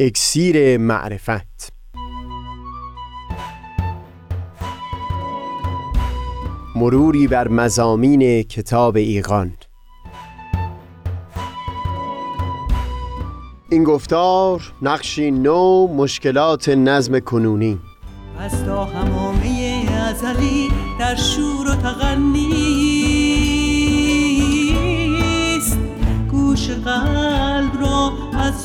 اکسیر معرفت. مروری بر مزامین کتاب ایقان این گفتار نقشی نو مشکلات نظم کنونی. از تا همامه ازلی در شور و تغنیست گوش قلب را از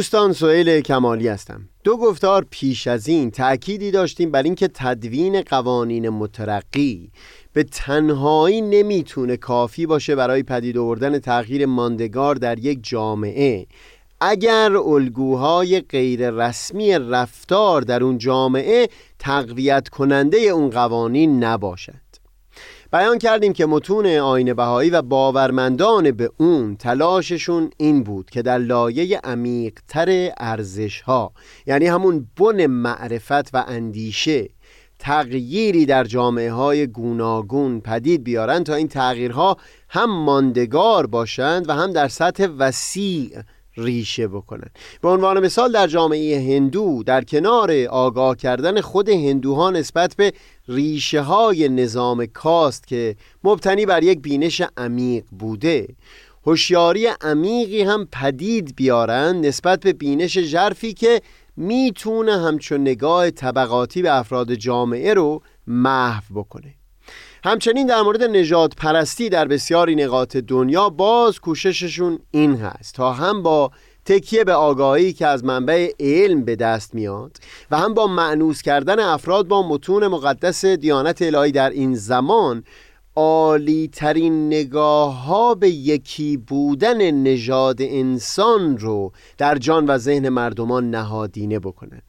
دوستان سئیل کمالی هستم. دو گفتار پیش از این تأکیدی داشتیم بر اینکه تدوین قوانین مترقی به تنهایی نمی‌تونه کافی باشه برای پدید آوردن تغییر ماندگار در یک جامعه. اگر الگوهای غیر رسمی رفتار در اون جامعه تقویت کننده اون قوانین نباشد. بیان کردیم که متون آین بهایی و باورمندان به اون تلاششون این بود که در لایه عمیقتر ارزش ها یعنی همون بن معرفت و اندیشه تغییری در جامعه های گوناگون پدید بیارن تا این تغییرها هم ماندگار باشند و هم در سطح وسیع ریشه بکنن. به عنوان مثال در جامعه هندو در کنار آگاه کردن خود هندوها نسبت به ریشه های نظام کاست که مبتنی بر یک بینش عمیق بوده. هوشیاری عمیقی هم پدید بیارن نسبت به بینش ژرفی که می‌تونه همچون نگاه طبقاتی به افراد جامعه رو محو بکنه. همچنین در مورد نجات پرستی در بسیاری نقاط دنیا باز کوشششون این هست تا هم با تکیه به آگاهی که از منبع علم به دست میاد و هم با معنوس کردن افراد با متون مقدس دیانت الهی در این زمان عالی ترین نگاه ها به یکی بودن نژاد انسان رو در جان و ذهن مردمان نهادینه بکنن.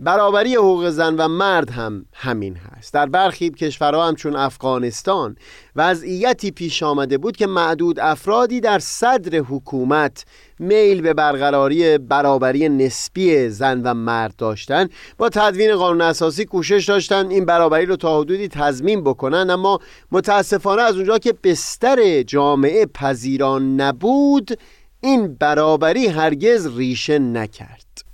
برابری حقوق زن و مرد هم همین هست. در برخی کشورها همچون افغانستان وضعیتی پیش آمده بود که معدود افرادی در صدر حکومت میل به برقراری برابری نسبی زن و مرد داشتن. با تدوین قانون اساسی کوشش داشتن این برابری رو تا حدودی تضمین بکنن اما متاسفانه از اونجا که بستر جامعه پذیران نبود این برابری هرگز ریشه نکرد.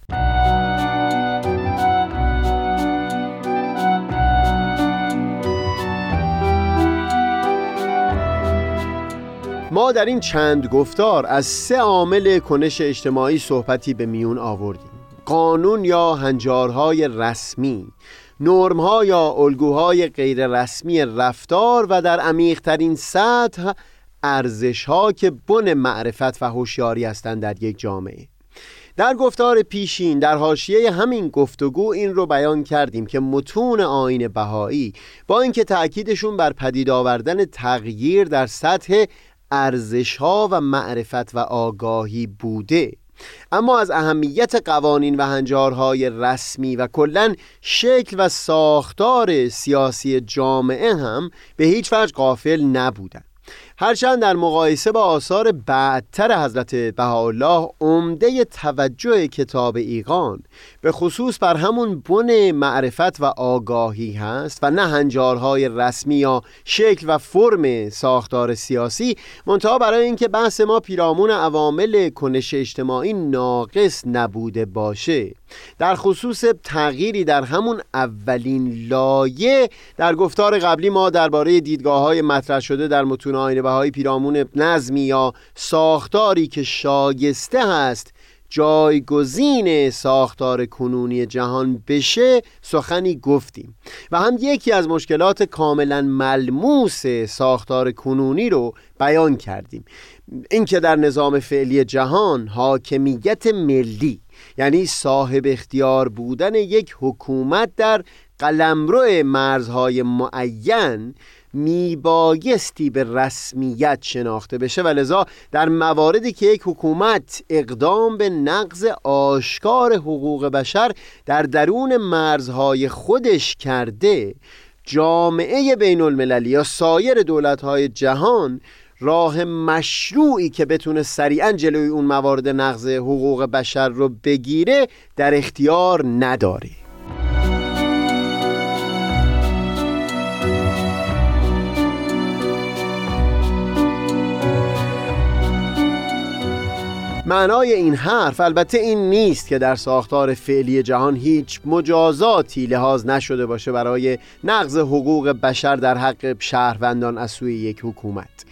ما در این چند گفتار از سه عامل کنش اجتماعی صحبتی به میون آوردیم. قانون یا هنجارهای رسمی نرمها یا الگوهای غیر رسمی رفتار و در عمیقترین سطح ارزشها که بن معرفت و هوشیاری هستند در یک جامعه. در گفتار پیشین در حاشیه همین گفتگو این رو بیان کردیم که متون آین بهایی با اینکه تأکیدشون بر پدید آوردن تغییر در سطح ارزشها و معرفت و آگاهی بوده. اما از اهمیت قوانین و هنجارهای رسمی و کلا شکل و ساختار سیاسی جامعه هم به هیچ وجه غافل نبودند. هرچند در مقایسه با آثار بعدتر حضرت بهاءالله عمده توجه کتاب ایقان به خصوص بر همون بن معرفت و آگاهی هست و نه هنجارهای رسمی یا شکل و فرم ساختار سیاسی منتها برای اینکه بحث ما پیرامون عوامل کنش اجتماعی ناقص نبوده باشه. در خصوص تغییری در همون اولین لایه در گفتار قبلی ما درباره دیدگاه های مطرح شده در متون آینه بهایی پیرامون نظمی یا ساختاری که شاگسته هست جایگزین ساختار کنونی جهان بشه سخنی گفتیم. و هم یکی از مشکلات کاملا ملموس ساختار کنونی رو بیان کردیم. اینکه در نظام فعلی جهان حاکمیت ملی یعنی صاحب اختیار بودن یک حکومت در قلمرو مرزهای معین میبایستی به رسمیت شناخته بشه و لذا در مواردی که یک حکومت اقدام به نقض آشکار حقوق بشر در درون مرزهای خودش کرده جامعه بین المللی یا سایر دولتهای جهان راه مشروعی که بتونه سریعا جلوی اون موارد نقض حقوق بشر رو بگیره در اختیار نداره. معنای این حرف البته این نیست که در ساختار فعلی جهان هیچ مجازاتی لحاظ نشده باشه برای نقض حقوق بشر در حق شهروندان از سوی یک حکومت.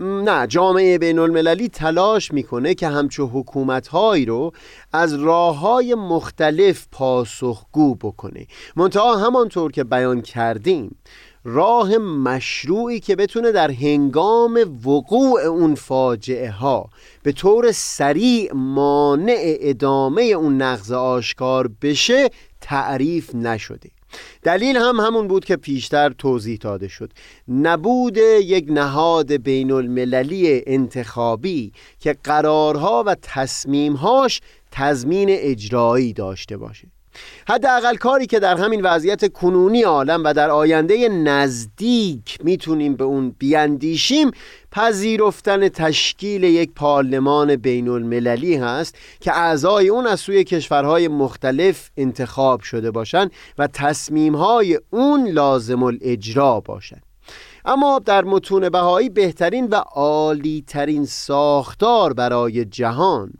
نه جامعه بین المللی تلاش می‌کنه که همچو حکومت هایی رو از راه های مختلف پاسخگو بکنه. منتها همانطور که بیان کردیم راه مشروعی که بتونه در هنگام وقوع اون فاجعه ها به طور سریع مانع ادامه اون نقض آشکار بشه تعریف نشده. دلیل هم همون بود که پیشتر توضیح داده شد. نبود یک نهاد بین المللی انتخابی که قرارها و تصمیمهاش تضمین اجرایی داشته باشه. حداقل کاری که در همین وضعیت کنونی عالم و در آینده نزدیک می‌تونیم به اون بیاندیشیم پذیرفتن تشکیل یک پارلمان بین المللی هست که اعضای اون از سوی کشورهای مختلف انتخاب شده باشند و تصمیمهای اون لازم الاجرا باشند اما در متون بهایی بهترین و عالی ترین ساختار برای جهان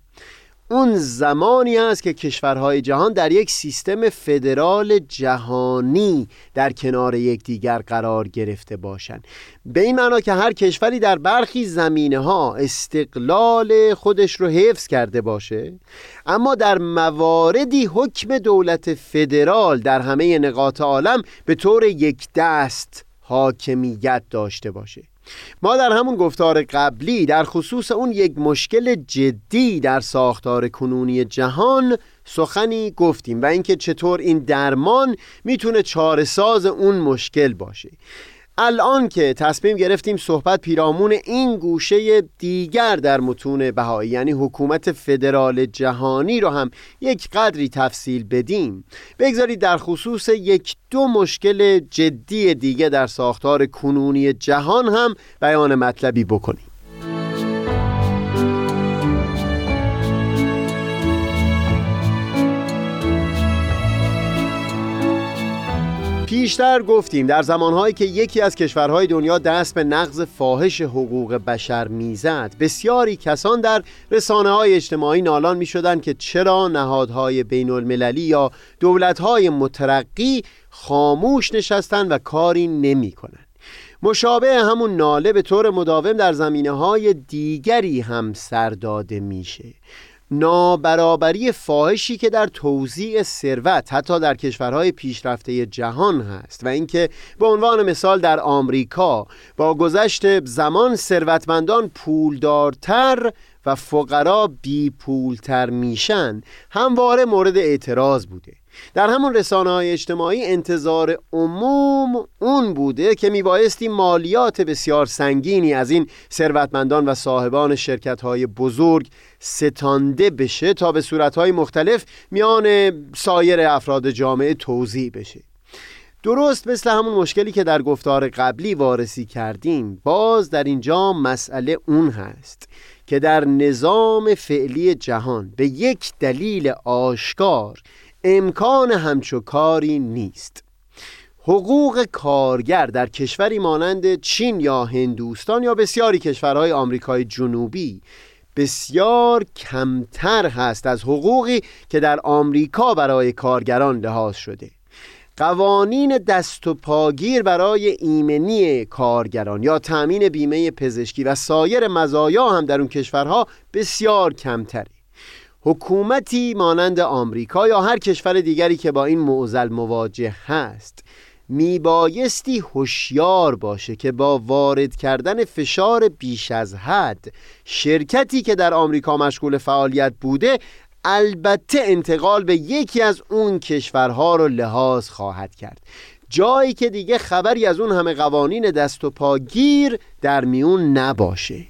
اون زمانی است که کشورهای جهان در یک سیستم فدرال جهانی در کنار یکدیگر قرار گرفته باشند. به این معنا که هر کشوری در برخی زمینه ها استقلال خودش رو حفظ کرده باشه اما در مواردی حکم دولت فدرال در همه نقاط عالم به طور یک دست حاکمیت داشته باشه. ما در همون گفتار قبلی در خصوص اون یک مشکل جدی در ساختار کنونی جهان سخنی گفتیم و اینکه چطور این درمان می‌تونه چارساز اون مشکل باشه. الان که تصمیم گرفتیم صحبت پیرامون این گوشه دیگر در متون بهایی یعنی حکومت فدرال جهانی رو هم یک قدری تفصیل بدیم. بگذارید در خصوص یک دو مشکل جدی دیگه در ساختار کنونی جهان هم بیان مطلبی بکنیم. پیشتر گفتیم در زمانهایی که یکی از کشورهای دنیا دست به نقض فاحش حقوق بشر می‌زد بسیاری کسان در رسانه های اجتماعی نالان می که چرا نهادهای بین المللی یا دولتهای مترقی خاموش نشستن و کاری نمی کنن. مشابه همون ناله به طور مداوم در زمینه های دیگری هم سر داده میشه نابرابری فاحشی که در توزیع ثروت حتی در کشورهای پیشرفته جهان هست و اینکه به عنوان مثال در آمریکا با گذشت زمان ثروتمندان پولدارتر و فقرا بی پولتر میشن همواره مورد اعتراض بوده. در همون رسانه های اجتماعی انتظار عموم اون بوده که میبایستی مالیات بسیار سنگینی از این ثروتمندان و صاحبان شرکت های بزرگ ستانده بشه تا به صورت های مختلف میان سایر افراد جامعه توضیح بشه. درست مثل همون مشکلی که در گفتار قبلی وارسی کردیم باز در اینجا مسئله اون هست که در نظام فعلی جهان به یک دلیل آشکار امکان همچو کاری نیست. حقوق کارگر در کشوری مانند چین یا هندوستان یا بسیاری کشورهای آمریکای جنوبی بسیار کمتر هست از حقوقی که در آمریکا برای کارگران لحاظ شده. قوانین دست و پاگیر برای ایمنی کارگران یا تأمین بیمه پزشکی و سایر مزایا هم در اون کشورها بسیار کمتره. حکومتی مانند آمریکا یا هر کشور دیگری که با این معضل مواجه هست میبایستی هوشیار باشه که با وارد کردن فشار بیش از حد شرکتی که در آمریکا مشغول فعالیت بوده البته انتقال به یکی از اون کشورها رو لحاظ خواهد کرد. جایی که دیگه خبری از اون همه قوانین دست و پاگیر در میون نباشه.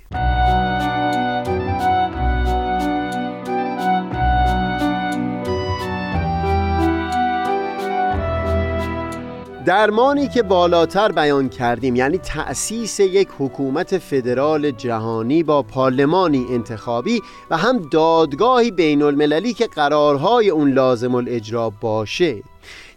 درمانی که بالاتر بیان کردیم یعنی تأسیس یک حکومت فدرال جهانی با پارلمانی انتخابی و هم دادگاهی بین المللی که قرارهای اون لازم الاجرا باشه.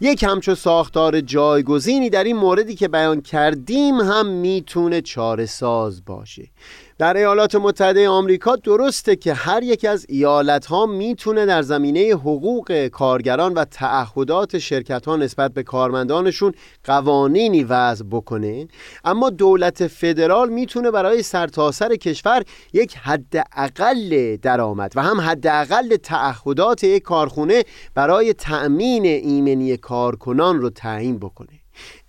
یک همچو ساختار جایگزینی در این موردی که بیان کردیم هم می‌تونه چاره ساز باشه. در ایالات متحده آمریکا درسته که هر یک از ایالت ها می‌تونه در زمینه حقوق کارگران و تعهدات شرکت ها نسبت به کارمندانشون قوانینی وضع بکنه اما دولت فدرال می‌تونه برای سرتاسر کشور یک حد اقل درآمد و هم حد اقل تعهدات یک کارخونه برای تأمین ایمنی کارکنان رو تعیین بکنه.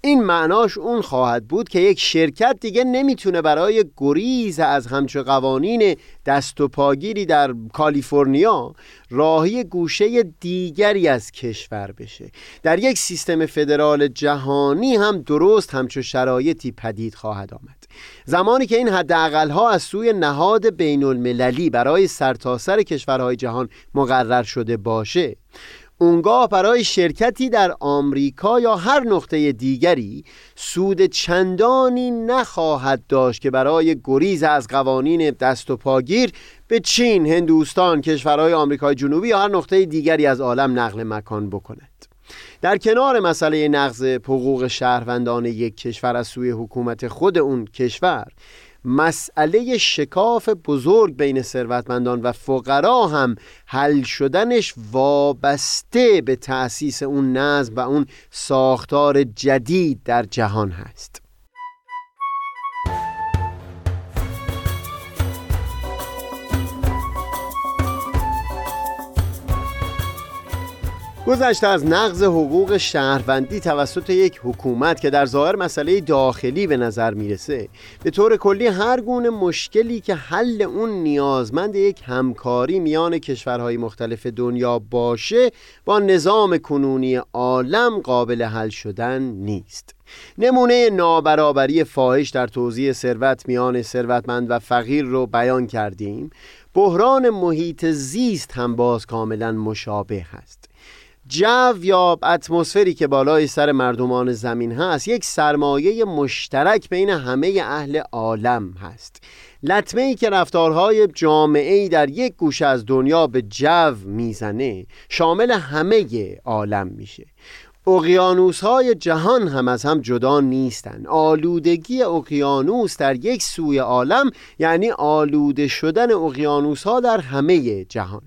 این معناش اون خواهد بود که یک شرکت دیگه نمی‌تونه برای گریز از همچه قوانین دست و پاگیری در کالیفرنیا راهی گوشه دیگری از کشور بشه. در یک سیستم فدرال جهانی هم درست همچو شرایطی پدید خواهد آمد. زمانی که این حد ها از سوی نهاد بین المللی برای سرتاسر سر کشورهای جهان مقرر شده باشه اونگاه برای شرکتی در آمریکا یا هر نقطه دیگری سود چندانی نخواهد داشت که برای گریز از قوانین دست و پاگیر به چین، هندوستان، کشورهای آمریکای جنوبی یا هر نقطه دیگری از عالم نقل مکان بکند. در کنار مسئله نقض حقوق شهروندان یک کشور از سوی حکومت خود اون کشور مسئله شکاف بزرگ بین ثروتمندان و فقرا هم حل شدنش وابسته به تأسیس اون نظم و اون ساختار جدید در جهان هست. گذشته از نقض حقوق شهروندی توسط یک حکومت که در ظاهر مسئله داخلی به نظر می‌رسه به طور کلی هر گونه مشکلی که حل اون نیازمند یک همکاری میان کشورهای مختلف دنیا باشه با نظام کنونی عالم قابل حل شدن نیست. نمونه نابرابری فاحش در توزیع ثروت میان ثروتمند و فقیر رو بیان کردیم. بحران محیط زیست هم باز کاملا مشابه هست. جو یا اتمسفری که بالای سر مردمان زمین هست یک سرمایه مشترک بین همه اهل عالم هست. لطمه ای که رفتارهای جامعه ای در یک گوشه از دنیا به جو می‌زنه شامل همه عالم میشه. اقیانوس های جهان هم از هم جدا نیستند. آلودگی اقیانوس در یک سوی عالم یعنی آلوده شدن اقیانوس ها در همه جهان.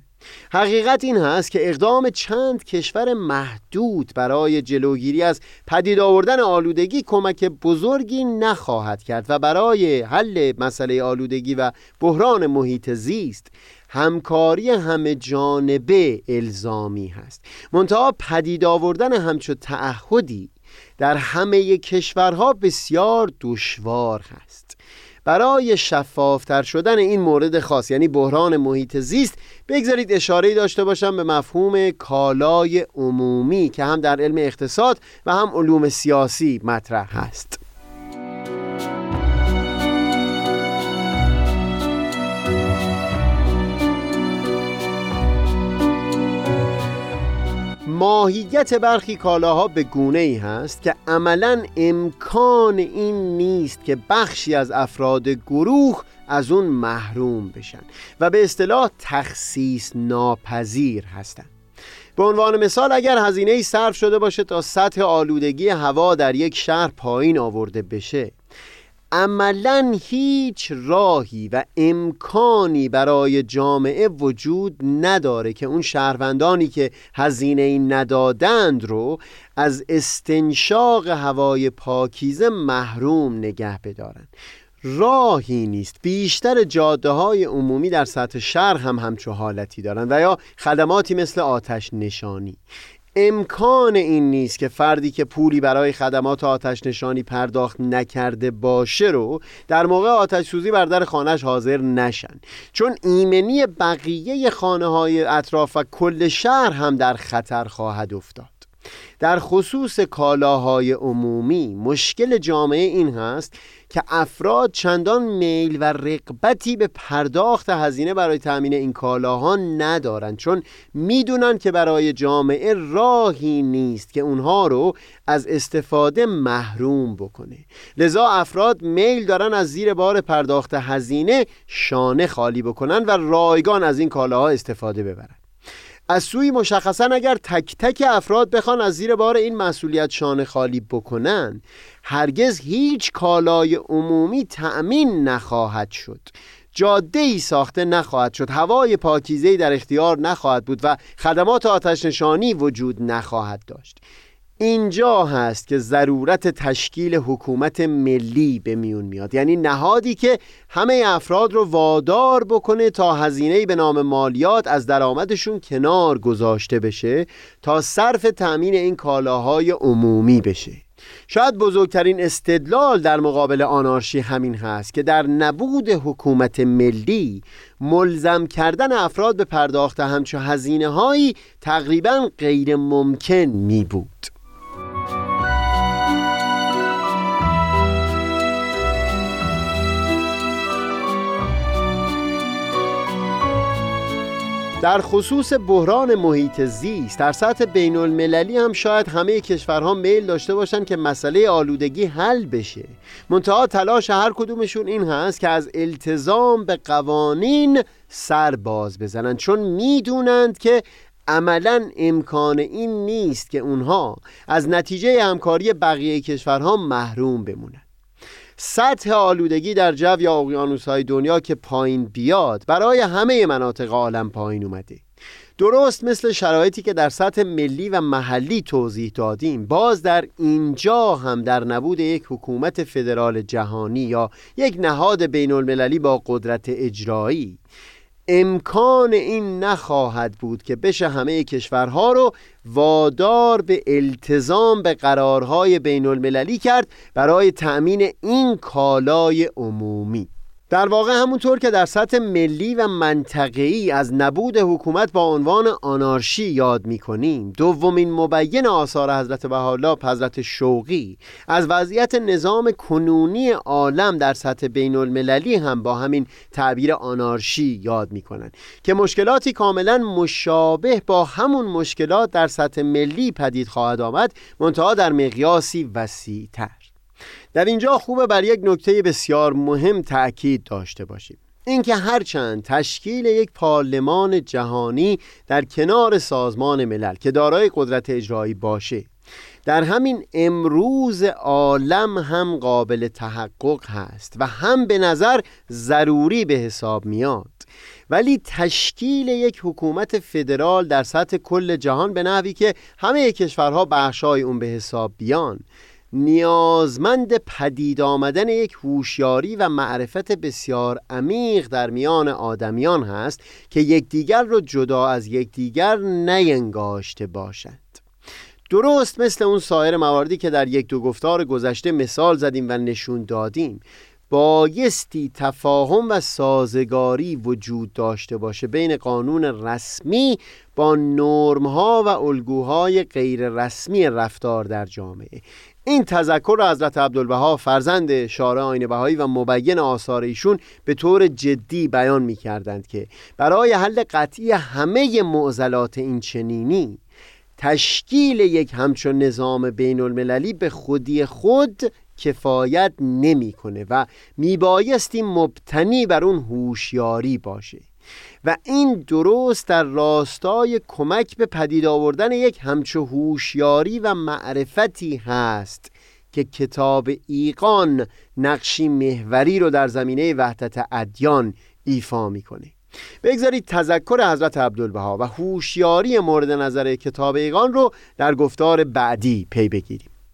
حقیقت این هست که اقدام چند کشور محدود برای جلوگیری از پدید آوردن آلودگی کمک بزرگی نخواهد کرد و برای حل مسئله آلودگی و بحران محیط زیست همکاری همه جانبه الزامی هست. منتها پدید آوردن همچو تعهدی در همه کشورها بسیار دشوار هست. برای شفافتر شدن این مورد خاص یعنی بحران محیط زیست بگذارید اشاره داشته باشم به مفهوم کالای عمومی که هم در علم اقتصاد و هم علوم سیاسی مطرح هست. ماهیت برخی کالاها به گونه ای هست که عملا امکان این نیست که بخشی از افراد گروه از اون محروم بشن و به اصطلاح تخصیص ناپذیر هستند. به عنوان مثال اگر هزینه ای صرف شده باشه تا سطح آلودگی هوا در یک شهر پایین آورده بشه عملا هیچ راهی و امکانی برای جامعه وجود نداره که اون شهروندانی که هزینه ای ندادند رو از استنشاق هوای پاکیزه محروم نگه بدارن. راهی نیست. بیشتر جاده های عمومی در سطح شهر هم همچو حالتی دارند و یا خدماتی مثل آتش نشانی. امکان این نیست که فردی که پولی برای خدمات آتش نشانی پرداخت نکرده باشه رو در موقع آتش سوزی بر در خانهش حاضر نشن. چون ایمنی بقیه خانه های اطراف و کل شهر هم در خطر خواهد افتاد. در خصوص کالاهای عمومی مشکل جامعه این هست که افراد چندان میل و رقبتی به پرداخت هزینه برای تأمین این کالاها ندارند. چون می‌دونن که برای جامعه راهی نیست که اونها رو از استفاده محروم بکنه. لذا افراد میل دارن از زیر بار پرداخت هزینه شانه خالی بکنن و رایگان از این کالاها استفاده ببرن. از سوی مشخصا اگر تک تک افراد بخوان از زیر بار این مسئولیت شانه خالی بکنن هرگز هیچ کالای عمومی تأمین نخواهد شد. جاده ای ساخته نخواهد شد. هوای پاکیزه در اختیار نخواهد بود و خدمات آتش نشانی وجود نخواهد داشت. اینجا هست که ضرورت تشکیل حکومت ملی به میون میاد. یعنی نهادی که همه افراد رو وادار بکنه تا هزینه به نام مالیات از درآمدشون کنار گذاشته بشه تا صرف تأمین این کالاهای عمومی بشه. شاید بزرگترین استدلال در مقابل آنارشی همین هست که در نبود حکومت ملی ملزم کردن افراد به پرداخت همچو هزینه هایی تقریبا غیر ممکن می بود در خصوص بحران محیط زیست در سطح بین المللی هم شاید همه کشورها میل داشته باشند که مسئله آلودگی حل بشه. منتها تلاش هر کدومشون این هست که از التزام به قوانین سر باز بزنند چون می‌دونند که عملا امکان این نیست که اونها از نتیجه همکاری بقیه کشورها محروم بمونند سطح آلودگی در جو یا اقیانوس های دنیا که پایین بیاد برای همه مناطق عالم پایین اومده. درست مثل شرایطی که در سطح ملی و محلی توضیح دادیم باز در اینجا هم در نبود یک حکومت فدرال جهانی یا یک نهاد بین المللی با قدرت اجرایی. امکان این نخواهد بود که بشه همه کشورها رو وادار به التزام به قرارهای بین المللی کرد برای تأمین این کالای عمومی. در واقع همونطور که در سطح ملی و منطقه‌ای از نبود حکومت با عنوان آنارشی یاد می‌کنیم دومین مبین آثار حضرت بهاءالله حضرت شوقی از وضعیت نظام کنونی عالم در سطح بین المللی هم با همین تعبیر آنارشی یاد می‌کنند که مشکلاتی کاملا مشابه با همون مشکلات در سطح ملی پدید خواهد آمد منتها در مقیاسی وسیع‌تر. در اینجا خوبه بر یک نکته بسیار مهم تأکید داشته باشیم. اینکه هرچند تشکیل یک پارلمان جهانی در کنار سازمان ملل که دارای قدرت اجرایی باشه در همین امروز عالم هم قابل تحقق هست و هم به نظر ضروری به حساب میاد. ولی تشکیل یک حکومت فدرال در سطح کل جهان به نحوی که همه کشورها بخشای اون به حساب بیان. نیازمند پدید آمدن یک هوشیاری و معرفت بسیار عمیق در میان آدمیان هست که یکدیگر را جدا از یکدیگر نینگاشته باشند. درست مثل اون سایر مواردی که در یک دو گفتار گذشته مثال زدیم و نشون دادیم. بایستی تفاهم و سازگاری وجود داشته باشه بین قانون رسمی با نرمها و الگوهای غیر رسمی رفتار در جامعه. این تذکر را حضرت عبدالبها فرزند شارع آین بهایی و مبین آثار ایشون به طور جدی بیان می کردند که برای حل قطعی همه معضلات این چنینی تشکیل یک همچون نظام بین المللی به خودی خود کفایت نمی‌کنه و میبایستی مبتنی بر اون هوشیاری باشه. و این درست در راستای کمک به پدید آوردن یک همچو هوشیاری و معرفتی هست که کتاب ایقان نقشی محوری رو در زمینه وحدت ادیان ایفا می‌کنه. بگذارید تذکر حضرت عبدالبها و هوشیاری مورد نظر کتاب ایقان رو در گفتار بعدی پی بگیریم.